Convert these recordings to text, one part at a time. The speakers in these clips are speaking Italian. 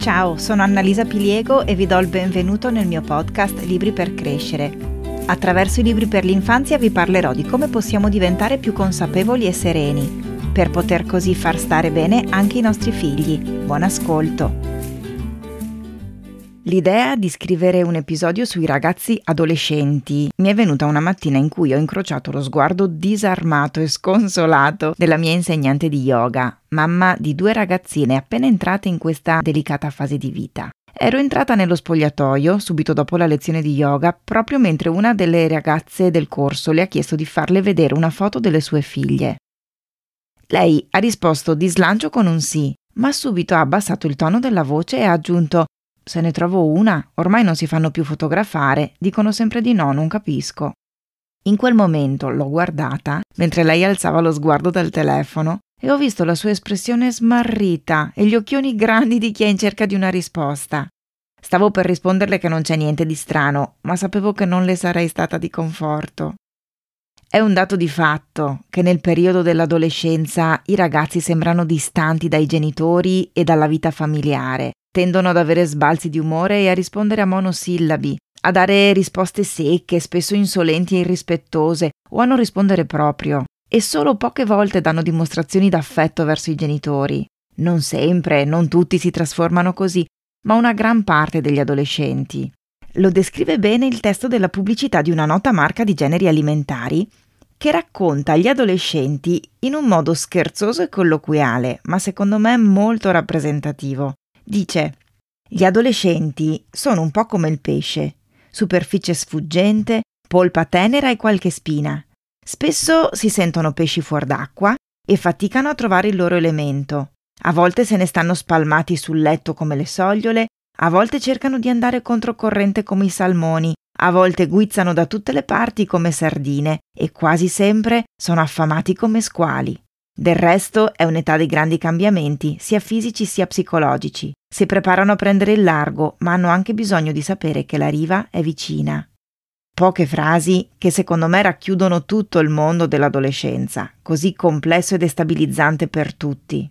Ciao, sono Annalisa Piliego e vi do il benvenuto nel mio podcast Libri per crescere. Attraverso i libri per l'infanzia vi parlerò di come possiamo diventare più consapevoli e sereni, per poter così far stare bene anche i nostri figli. Buon ascolto! L'idea di scrivere un episodio sui ragazzi adolescenti mi è venuta una mattina in cui ho incrociato lo sguardo disarmato e sconsolato della mia insegnante di yoga, mamma di due ragazzine appena entrate in questa delicata fase di vita. Ero entrata nello spogliatoio subito dopo la lezione di yoga proprio mentre una delle ragazze del corso le ha chiesto di farle vedere una foto delle sue figlie. Lei ha risposto di slancio con un sì, ma subito ha abbassato il tono della voce e ha aggiunto se ne trovo una, ormai non si fanno più fotografare, dicono sempre di no, non capisco. In quel momento l'ho guardata mentre lei alzava lo sguardo dal telefono e ho visto la sua espressione smarrita e gli occhioni grandi di chi è in cerca di una risposta. Stavo per risponderle che non c'è niente di strano, ma sapevo che non le sarei stata di conforto. È un dato di fatto che nel periodo dell'adolescenza i ragazzi sembrano distanti dai genitori e dalla vita familiare Tendono ad avere sbalzi di umore e a rispondere a monosillabi, a dare risposte secche, spesso insolenti e irrispettose, o a non rispondere proprio. E solo poche volte danno dimostrazioni d'affetto verso i genitori. Non sempre, non tutti si trasformano così, ma una gran parte degli adolescenti. Lo descrive bene il testo della pubblicità di una nota marca di generi alimentari che racconta gli adolescenti in un modo scherzoso e colloquiale, ma secondo me molto rappresentativo. Dice, gli adolescenti sono un po' come il pesce, superficie sfuggente, polpa tenera e qualche spina. Spesso si sentono pesci fuor d'acqua e faticano a trovare il loro elemento. A volte se ne stanno spalmati sul letto come le sogliole, a volte cercano di andare controcorrente come i salmoni, a volte guizzano da tutte le parti come sardine e quasi sempre sono affamati come squali. Del resto è un'età di grandi cambiamenti, sia fisici sia psicologici. Si preparano a prendere il largo, ma hanno anche bisogno di sapere che la riva è vicina. Poche frasi che secondo me racchiudono tutto il mondo dell'adolescenza, così complesso e destabilizzante per tutti.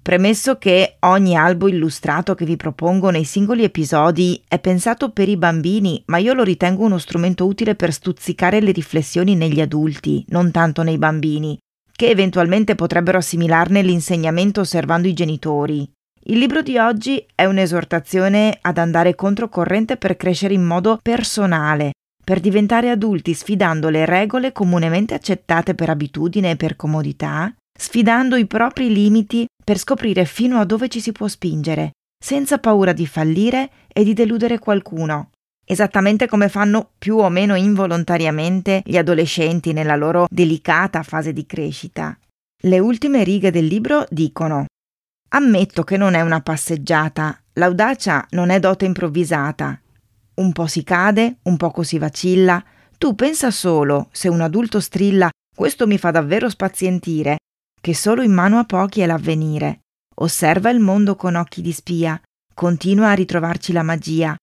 Premesso che ogni albo illustrato che vi propongo nei singoli episodi è pensato per i bambini, ma io lo ritengo uno strumento utile per stuzzicare le riflessioni negli adulti, non tanto nei bambini, che eventualmente potrebbero assimilarne l'insegnamento osservando i genitori. Il libro di oggi è un'esortazione ad andare controcorrente per crescere in modo personale, per diventare adulti sfidando le regole comunemente accettate per abitudine e per comodità, sfidando i propri limiti per scoprire fino a dove ci si può spingere, senza paura di fallire e di deludere qualcuno, esattamente come fanno più o meno involontariamente gli adolescenti nella loro delicata fase di crescita. Le ultime righe del libro dicono Ammetto che non è una passeggiata, l'audacia non è dote improvvisata. Un po' si cade, un poco si vacilla. Tu pensa solo, se un adulto strilla, questo mi fa davvero spazientire, che solo in mano a pochi è l'avvenire. Osserva il mondo con occhi di spia, continua a ritrovarci la magia,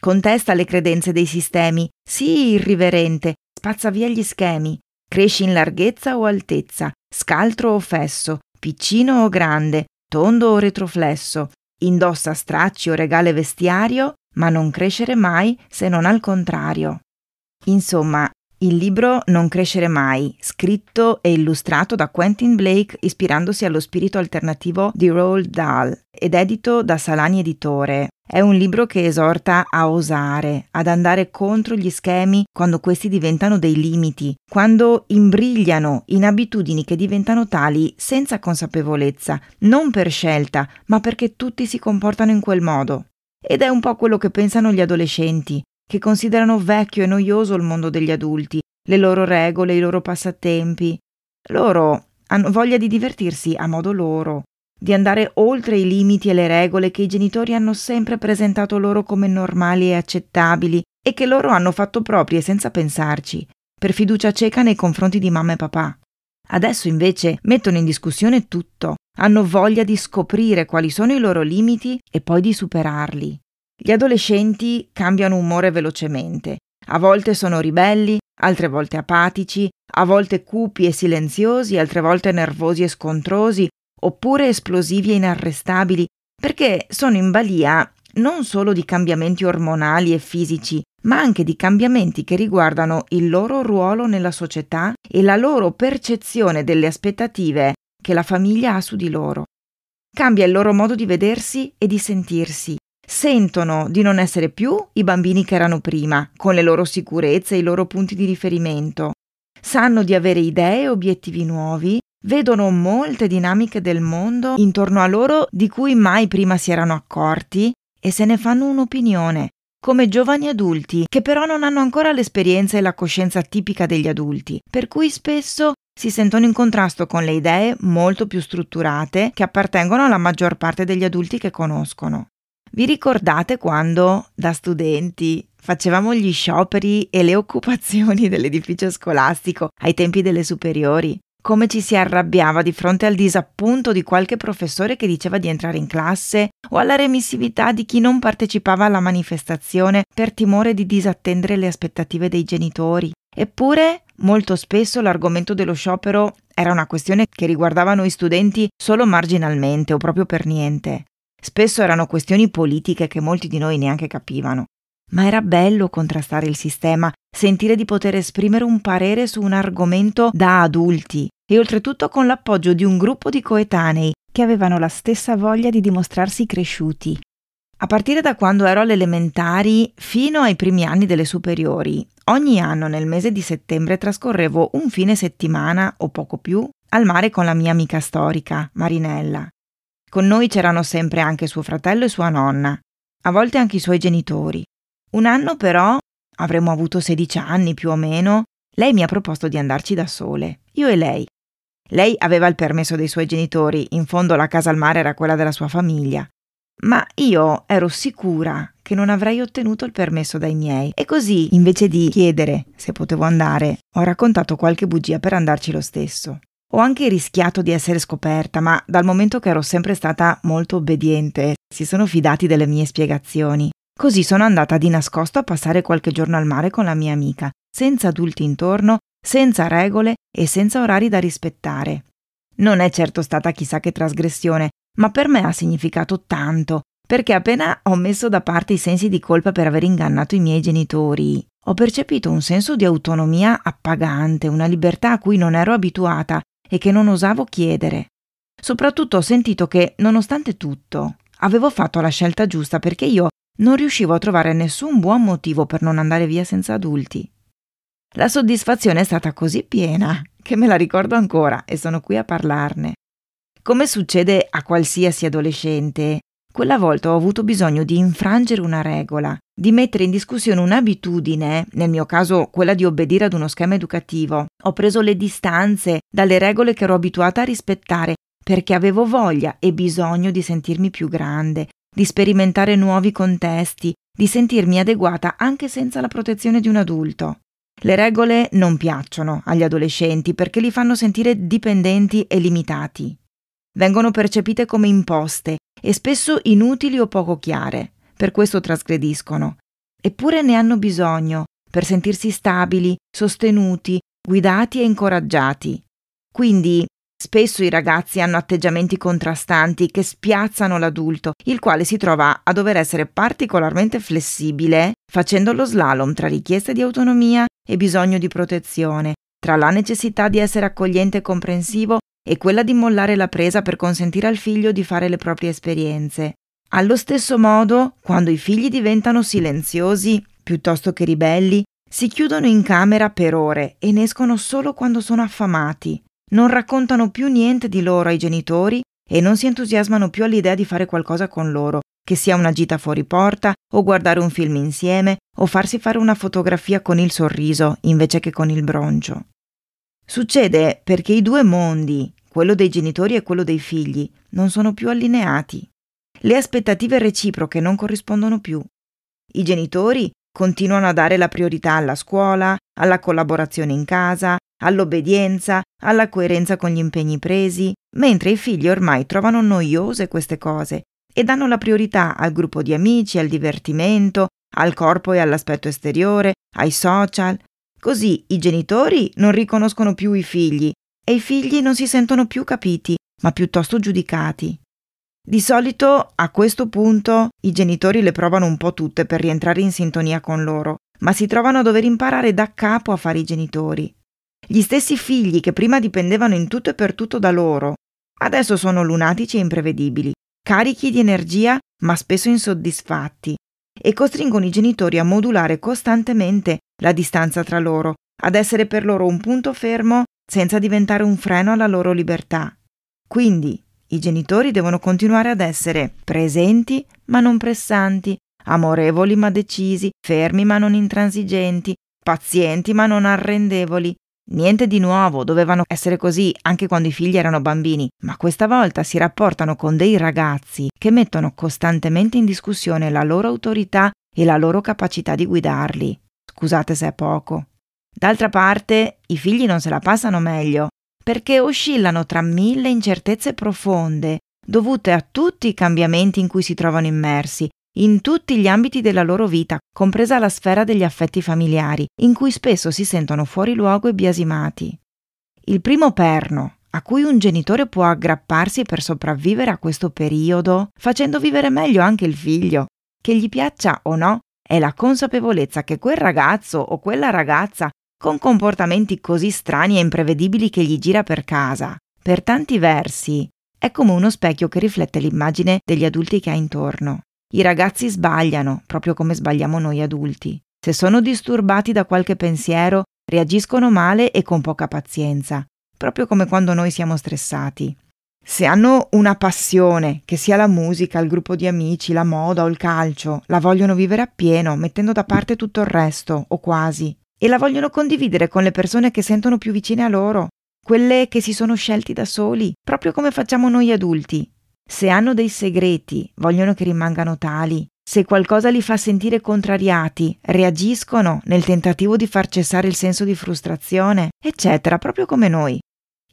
Contesta le credenze dei sistemi, sii irriverente, spazza via gli schemi, cresci in larghezza o altezza, scaltro o fesso, piccino o grande, tondo o retroflesso, indossa stracci o regale vestiario, ma non crescere mai se non al contrario. Insomma, il libro Non crescere mai, scritto e illustrato da Quentin Blake ispirandosi allo spirito alternativo di Roald Dahl ed edito da Salani Editore. È un libro che esorta a osare, ad andare contro gli schemi quando questi diventano dei limiti, quando imbrigliano in abitudini che diventano tali senza consapevolezza, non per scelta, ma perché tutti si comportano in quel modo. Ed è un po' quello che pensano gli adolescenti, che considerano vecchio e noioso il mondo degli adulti, le loro regole, i loro passatempi. Loro hanno voglia di divertirsi a modo loro, di andare oltre i limiti e le regole che i genitori hanno sempre presentato loro come normali e accettabili e che loro hanno fatto proprie senza pensarci, per fiducia cieca nei confronti di mamma e papà. Adesso invece mettono in discussione tutto, hanno voglia di scoprire quali sono i loro limiti e poi di superarli. Gli adolescenti cambiano umore velocemente. A volte sono ribelli, altre volte apatici, a volte cupi e silenziosi, altre volte nervosi e scontrosi, oppure esplosivi e inarrestabili, perché sono in balia non solo di cambiamenti ormonali e fisici, ma anche di cambiamenti che riguardano il loro ruolo nella società e la loro percezione delle aspettative che la famiglia ha su di loro. Cambia il loro modo di vedersi e di sentirsi. Sentono di non essere più i bambini che erano prima, con le loro sicurezze e i loro punti di riferimento. Sanno di avere idee e obiettivi nuovi, vedono molte dinamiche del mondo intorno a loro di cui mai prima si erano accorti e se ne fanno un'opinione, come giovani adulti, che però non hanno ancora l'esperienza e la coscienza tipica degli adulti, per cui spesso si sentono in contrasto con le idee molto più strutturate che appartengono alla maggior parte degli adulti che conoscono. Vi ricordate quando, da studenti, facevamo gli scioperi e le occupazioni dell'edificio scolastico ai tempi delle superiori? come ci si arrabbiava di fronte al disappunto di qualche professore che diceva di entrare in classe o alla remissività di chi non partecipava alla manifestazione per timore di disattendere le aspettative dei genitori. Eppure, molto spesso l'argomento dello sciopero era una questione che riguardava noi studenti solo marginalmente o proprio per niente. Spesso erano questioni politiche che molti di noi neanche capivano. Ma era bello contrastare il sistema, sentire di poter esprimere un parere su un argomento da adulti, e oltretutto con l'appoggio di un gruppo di coetanei che avevano la stessa voglia di dimostrarsi cresciuti. A partire da quando ero alle elementari fino ai primi anni delle superiori, ogni anno nel mese di settembre trascorrevo un fine settimana o poco più al mare con la mia amica storica, Marinella. Con noi c'erano sempre anche suo fratello e sua nonna, a volte anche i suoi genitori. Un anno però, avremmo avuto 16 anni più o meno, lei mi ha proposto di andarci da sole, io e lei, lei aveva il permesso dei suoi genitori, in fondo la casa al mare era quella della sua famiglia. Ma io ero sicura che non avrei ottenuto il permesso dai miei e così, invece di chiedere se potevo andare, ho raccontato qualche bugia per andarci lo stesso. Ho anche rischiato di essere scoperta, ma dal momento che ero sempre stata molto obbediente, si sono fidati delle mie spiegazioni. Così sono andata di nascosto a passare qualche giorno al mare con la mia amica, senza adulti intorno senza regole e senza orari da rispettare. Non è certo stata chissà che trasgressione, ma per me ha significato tanto, perché appena ho messo da parte i sensi di colpa per aver ingannato i miei genitori, ho percepito un senso di autonomia appagante, una libertà a cui non ero abituata e che non osavo chiedere. Soprattutto ho sentito che, nonostante tutto, avevo fatto la scelta giusta perché io non riuscivo a trovare nessun buon motivo per non andare via senza adulti. La soddisfazione è stata così piena che me la ricordo ancora e sono qui a parlarne. Come succede a qualsiasi adolescente, quella volta ho avuto bisogno di infrangere una regola, di mettere in discussione un'abitudine, nel mio caso quella di obbedire ad uno schema educativo. Ho preso le distanze dalle regole che ero abituata a rispettare perché avevo voglia e bisogno di sentirmi più grande, di sperimentare nuovi contesti, di sentirmi adeguata anche senza la protezione di un adulto. Le regole non piacciono agli adolescenti perché li fanno sentire dipendenti e limitati. Vengono percepite come imposte e spesso inutili o poco chiare, per questo trasgrediscono. Eppure ne hanno bisogno per sentirsi stabili, sostenuti, guidati e incoraggiati. Quindi Spesso i ragazzi hanno atteggiamenti contrastanti che spiazzano l'adulto, il quale si trova a dover essere particolarmente flessibile, facendo lo slalom tra richieste di autonomia e bisogno di protezione, tra la necessità di essere accogliente e comprensivo e quella di mollare la presa per consentire al figlio di fare le proprie esperienze. Allo stesso modo, quando i figli diventano silenziosi, piuttosto che ribelli, si chiudono in camera per ore e ne escono solo quando sono affamati non raccontano più niente di loro ai genitori e non si entusiasmano più all'idea di fare qualcosa con loro, che sia una gita fuori porta, o guardare un film insieme, o farsi fare una fotografia con il sorriso invece che con il broncio. Succede perché i due mondi, quello dei genitori e quello dei figli, non sono più allineati. Le aspettative reciproche non corrispondono più. I genitori continuano a dare la priorità alla scuola, alla collaborazione in casa, all'obbedienza, alla coerenza con gli impegni presi, mentre i figli ormai trovano noiose queste cose e danno la priorità al gruppo di amici, al divertimento, al corpo e all'aspetto esteriore, ai social. Così i genitori non riconoscono più i figli e i figli non si sentono più capiti, ma piuttosto giudicati. Di solito a questo punto i genitori le provano un po' tutte per rientrare in sintonia con loro, ma si trovano a dover imparare da capo a fare i genitori. Gli stessi figli che prima dipendevano in tutto e per tutto da loro, adesso sono lunatici e imprevedibili, carichi di energia ma spesso insoddisfatti, e costringono i genitori a modulare costantemente la distanza tra loro, ad essere per loro un punto fermo senza diventare un freno alla loro libertà. Quindi i genitori devono continuare ad essere presenti ma non pressanti, amorevoli ma decisi, fermi ma non intransigenti, pazienti ma non arrendevoli. Niente di nuovo, dovevano essere così anche quando i figli erano bambini, ma questa volta si rapportano con dei ragazzi che mettono costantemente in discussione la loro autorità e la loro capacità di guidarli. Scusate se è poco. D'altra parte, i figli non se la passano meglio, perché oscillano tra mille incertezze profonde, dovute a tutti i cambiamenti in cui si trovano immersi, in tutti gli ambiti della loro vita, compresa la sfera degli affetti familiari, in cui spesso si sentono fuori luogo e biasimati. Il primo perno a cui un genitore può aggrapparsi per sopravvivere a questo periodo, facendo vivere meglio anche il figlio, che gli piaccia o no, è la consapevolezza che quel ragazzo o quella ragazza con comportamenti così strani e imprevedibili che gli gira per casa. Per tanti versi è come uno specchio che riflette l'immagine degli adulti che ha intorno. I ragazzi sbagliano, proprio come sbagliamo noi adulti. Se sono disturbati da qualche pensiero, reagiscono male e con poca pazienza, proprio come quando noi siamo stressati. Se hanno una passione, che sia la musica, il gruppo di amici, la moda o il calcio, la vogliono vivere appieno, mettendo da parte tutto il resto, o quasi e la vogliono condividere con le persone che sentono più vicine a loro, quelle che si sono scelti da soli, proprio come facciamo noi adulti. Se hanno dei segreti, vogliono che rimangano tali. Se qualcosa li fa sentire contrariati, reagiscono nel tentativo di far cessare il senso di frustrazione, eccetera, proprio come noi.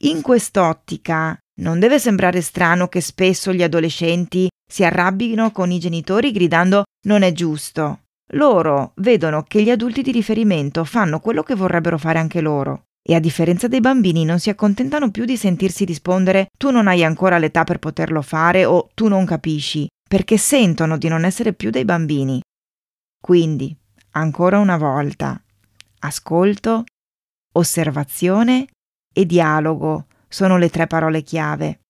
In quest'ottica non deve sembrare strano che spesso gli adolescenti si arrabbino con i genitori gridando non è giusto, loro vedono che gli adulti di riferimento fanno quello che vorrebbero fare anche loro. E a differenza dei bambini non si accontentano più di sentirsi rispondere tu non hai ancora l'età per poterlo fare o tu non capisci, perché sentono di non essere più dei bambini. Quindi, ancora una volta, ascolto, osservazione e dialogo sono le tre parole chiave.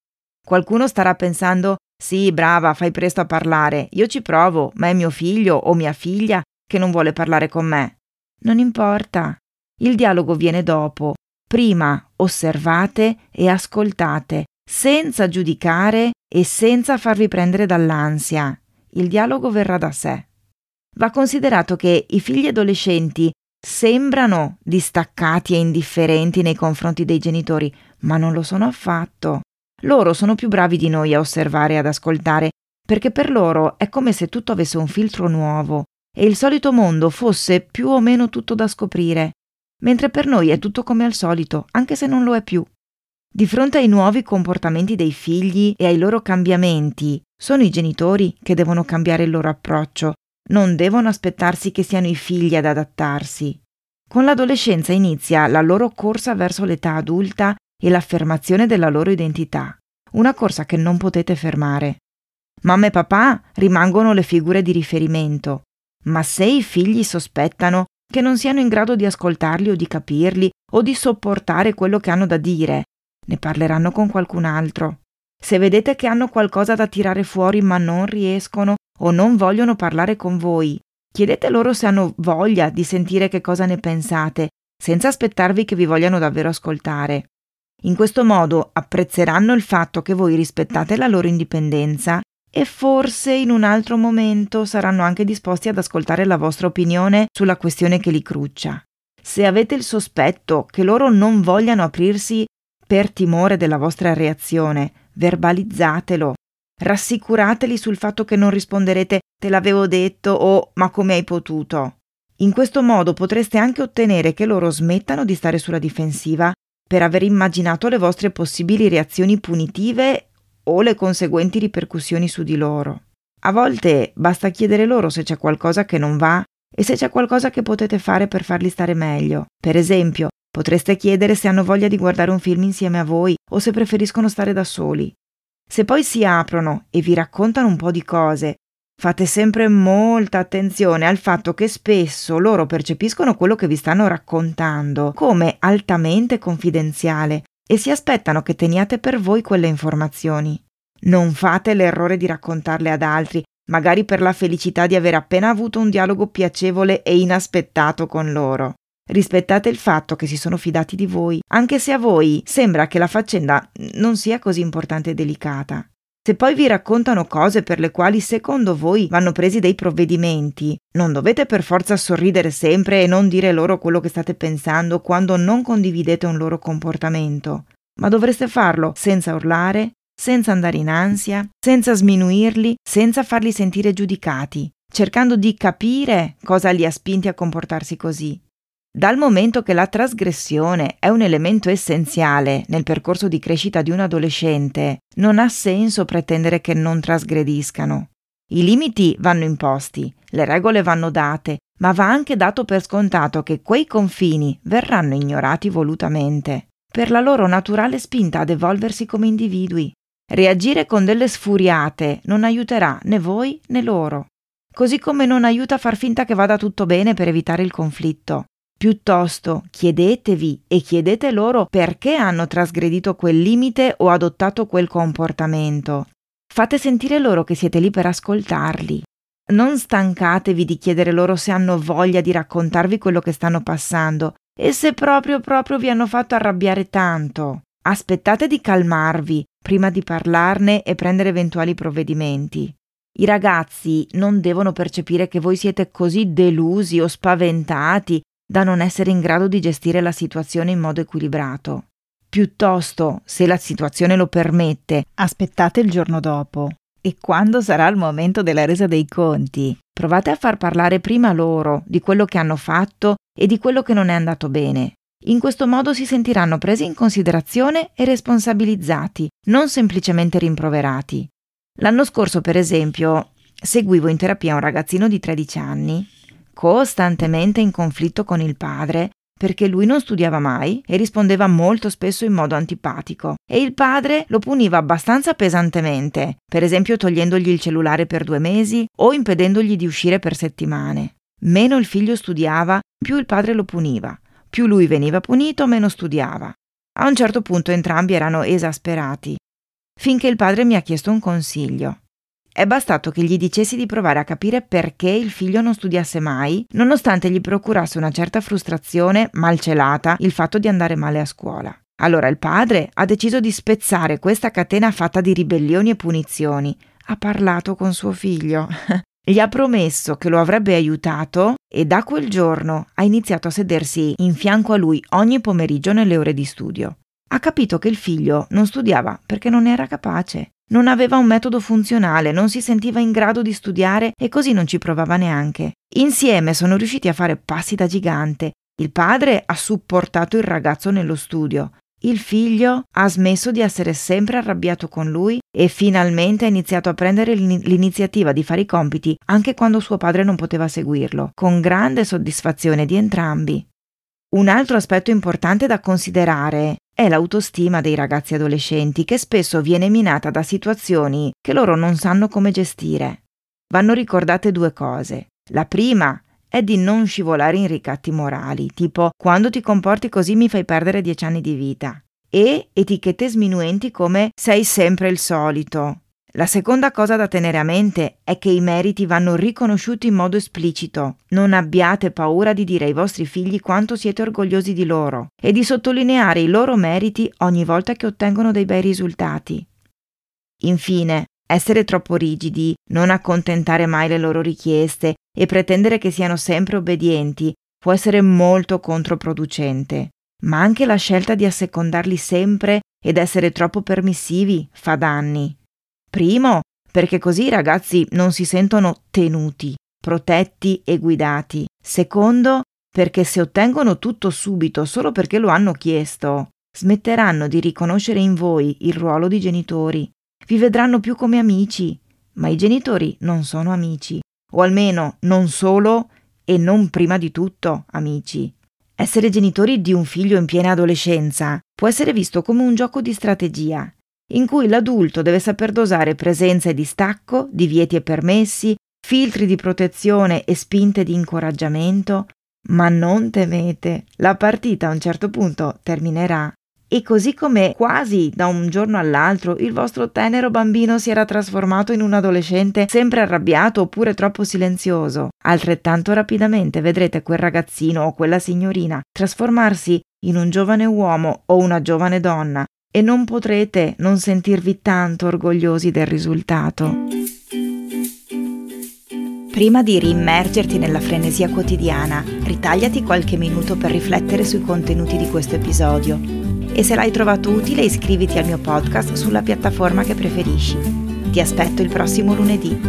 Qualcuno starà pensando sì, brava, fai presto a parlare. Io ci provo, ma è mio figlio o mia figlia che non vuole parlare con me. Non importa. Il dialogo viene dopo. Prima osservate e ascoltate, senza giudicare e senza farvi prendere dall'ansia. Il dialogo verrà da sé. Va considerato che i figli adolescenti sembrano distaccati e indifferenti nei confronti dei genitori, ma non lo sono affatto. Loro sono più bravi di noi a osservare e ad ascoltare, perché per loro è come se tutto avesse un filtro nuovo e il solito mondo fosse più o meno tutto da scoprire, mentre per noi è tutto come al solito, anche se non lo è più. Di fronte ai nuovi comportamenti dei figli e ai loro cambiamenti, sono i genitori che devono cambiare il loro approccio, non devono aspettarsi che siano i figli ad adattarsi. Con l'adolescenza inizia la loro corsa verso l'età adulta e l'affermazione della loro identità, una corsa che non potete fermare. Mamma e papà rimangono le figure di riferimento, ma se i figli sospettano che non siano in grado di ascoltarli o di capirli o di sopportare quello che hanno da dire, ne parleranno con qualcun altro. Se vedete che hanno qualcosa da tirare fuori ma non riescono o non vogliono parlare con voi, chiedete loro se hanno voglia di sentire che cosa ne pensate, senza aspettarvi che vi vogliano davvero ascoltare. In questo modo apprezzeranno il fatto che voi rispettate la loro indipendenza e forse in un altro momento saranno anche disposti ad ascoltare la vostra opinione sulla questione che li cruccia. Se avete il sospetto che loro non vogliano aprirsi per timore della vostra reazione, verbalizzatelo. Rassicurateli sul fatto che non risponderete te l'avevo detto o ma come hai potuto. In questo modo potreste anche ottenere che loro smettano di stare sulla difensiva per aver immaginato le vostre possibili reazioni punitive o le conseguenti ripercussioni su di loro. A volte basta chiedere loro se c'è qualcosa che non va e se c'è qualcosa che potete fare per farli stare meglio. Per esempio, potreste chiedere se hanno voglia di guardare un film insieme a voi o se preferiscono stare da soli. Se poi si aprono e vi raccontano un po' di cose, fate sempre molta attenzione al fatto che spesso loro percepiscono quello che vi stanno raccontando come altamente confidenziale e si aspettano che teniate per voi quelle informazioni. Non fate l'errore di raccontarle ad altri, magari per la felicità di aver appena avuto un dialogo piacevole e inaspettato con loro. Rispettate il fatto che si sono fidati di voi, anche se a voi sembra che la faccenda non sia così importante e delicata. Se poi vi raccontano cose per le quali secondo voi vanno presi dei provvedimenti, non dovete per forza sorridere sempre e non dire loro quello che state pensando quando non condividete un loro comportamento, ma dovreste farlo senza urlare, senza andare in ansia, senza sminuirli, senza farli sentire giudicati, cercando di capire cosa li ha spinti a comportarsi così dal momento che la trasgressione è un elemento essenziale nel percorso di crescita di un adolescente, non ha senso pretendere che non trasgrediscano. I limiti vanno imposti, le regole vanno date, ma va anche dato per scontato che quei confini verranno ignorati volutamente, per la loro naturale spinta ad evolversi come individui. Reagire con delle sfuriate non aiuterà né voi né loro, così come non aiuta a far finta che vada tutto bene per evitare il conflitto. Piuttosto chiedetevi e chiedete loro perché hanno trasgredito quel limite o adottato quel comportamento. Fate sentire loro che siete lì per ascoltarli. Non stancatevi di chiedere loro se hanno voglia di raccontarvi quello che stanno passando e se proprio proprio vi hanno fatto arrabbiare tanto. Aspettate di calmarvi prima di parlarne e prendere eventuali provvedimenti. I ragazzi non devono percepire che voi siete così delusi o spaventati da non essere in grado di gestire la situazione in modo equilibrato. Piuttosto, se la situazione lo permette, aspettate il giorno dopo e quando sarà il momento della resa dei conti, provate a far parlare prima loro di quello che hanno fatto e di quello che non è andato bene. In questo modo si sentiranno presi in considerazione e responsabilizzati, non semplicemente rimproverati. L'anno scorso, per esempio, seguivo in terapia un ragazzino di 13 anni costantemente in conflitto con il padre perché lui non studiava mai e rispondeva molto spesso in modo antipatico e il padre lo puniva abbastanza pesantemente, per esempio togliendogli il cellulare per due mesi o impedendogli di uscire per settimane. Meno il figlio studiava, più il padre lo puniva. Più lui veniva punito, meno studiava. A un certo punto entrambi erano esasperati, finché il padre mi ha chiesto un consiglio. È bastato che gli dicessi di provare a capire perché il figlio non studiasse mai, nonostante gli procurasse una certa frustrazione malcelata il fatto di andare male a scuola. Allora il padre ha deciso di spezzare questa catena fatta di ribellioni e punizioni. Ha parlato con suo figlio. Gli ha promesso che lo avrebbe aiutato e da quel giorno ha iniziato a sedersi in fianco a lui ogni pomeriggio nelle ore di studio. Ha capito che il figlio non studiava perché non era capace. Non aveva un metodo funzionale, non si sentiva in grado di studiare e così non ci provava neanche. Insieme sono riusciti a fare passi da gigante. Il padre ha supportato il ragazzo nello studio. Il figlio ha smesso di essere sempre arrabbiato con lui e finalmente ha iniziato a prendere l'iniziativa di fare i compiti anche quando suo padre non poteva seguirlo, con grande soddisfazione di entrambi. Un altro aspetto importante da considerare è l'autostima dei ragazzi adolescenti che spesso viene minata da situazioni che loro non sanno come gestire. Vanno ricordate due cose. La prima è di non scivolare in ricatti morali, tipo quando ti comporti così mi fai perdere dieci anni di vita, e etichette sminuenti come sei sempre il solito, la seconda cosa da tenere a mente è che i meriti vanno riconosciuti in modo esplicito. Non abbiate paura di dire ai vostri figli quanto siete orgogliosi di loro e di sottolineare i loro meriti ogni volta che ottengono dei bei risultati. Infine, essere troppo rigidi, non accontentare mai le loro richieste e pretendere che siano sempre obbedienti può essere molto controproducente. Ma anche la scelta di assecondarli sempre ed essere troppo permissivi fa danni. Primo, perché così i ragazzi non si sentono tenuti, protetti e guidati. Secondo, perché se ottengono tutto subito solo perché lo hanno chiesto, smetteranno di riconoscere in voi il ruolo di genitori. Vi vedranno più come amici, ma i genitori non sono amici, o almeno non solo e non prima di tutto amici. Essere genitori di un figlio in piena adolescenza può essere visto come un gioco di strategia in cui l'adulto deve saper dosare presenza e distacco, divieti e permessi, filtri di protezione e spinte di incoraggiamento. Ma non temete, la partita a un certo punto terminerà. E così come quasi da un giorno all'altro il vostro tenero bambino si era trasformato in un adolescente sempre arrabbiato oppure troppo silenzioso, altrettanto rapidamente vedrete quel ragazzino o quella signorina trasformarsi in un giovane uomo o una giovane donna e non potrete non sentirvi tanto orgogliosi del risultato. Prima di riimmergerti nella frenesia quotidiana, ritagliati qualche minuto per riflettere sui contenuti di questo episodio e se l'hai trovato utile iscriviti al mio podcast sulla piattaforma che preferisci. Ti aspetto il prossimo lunedì.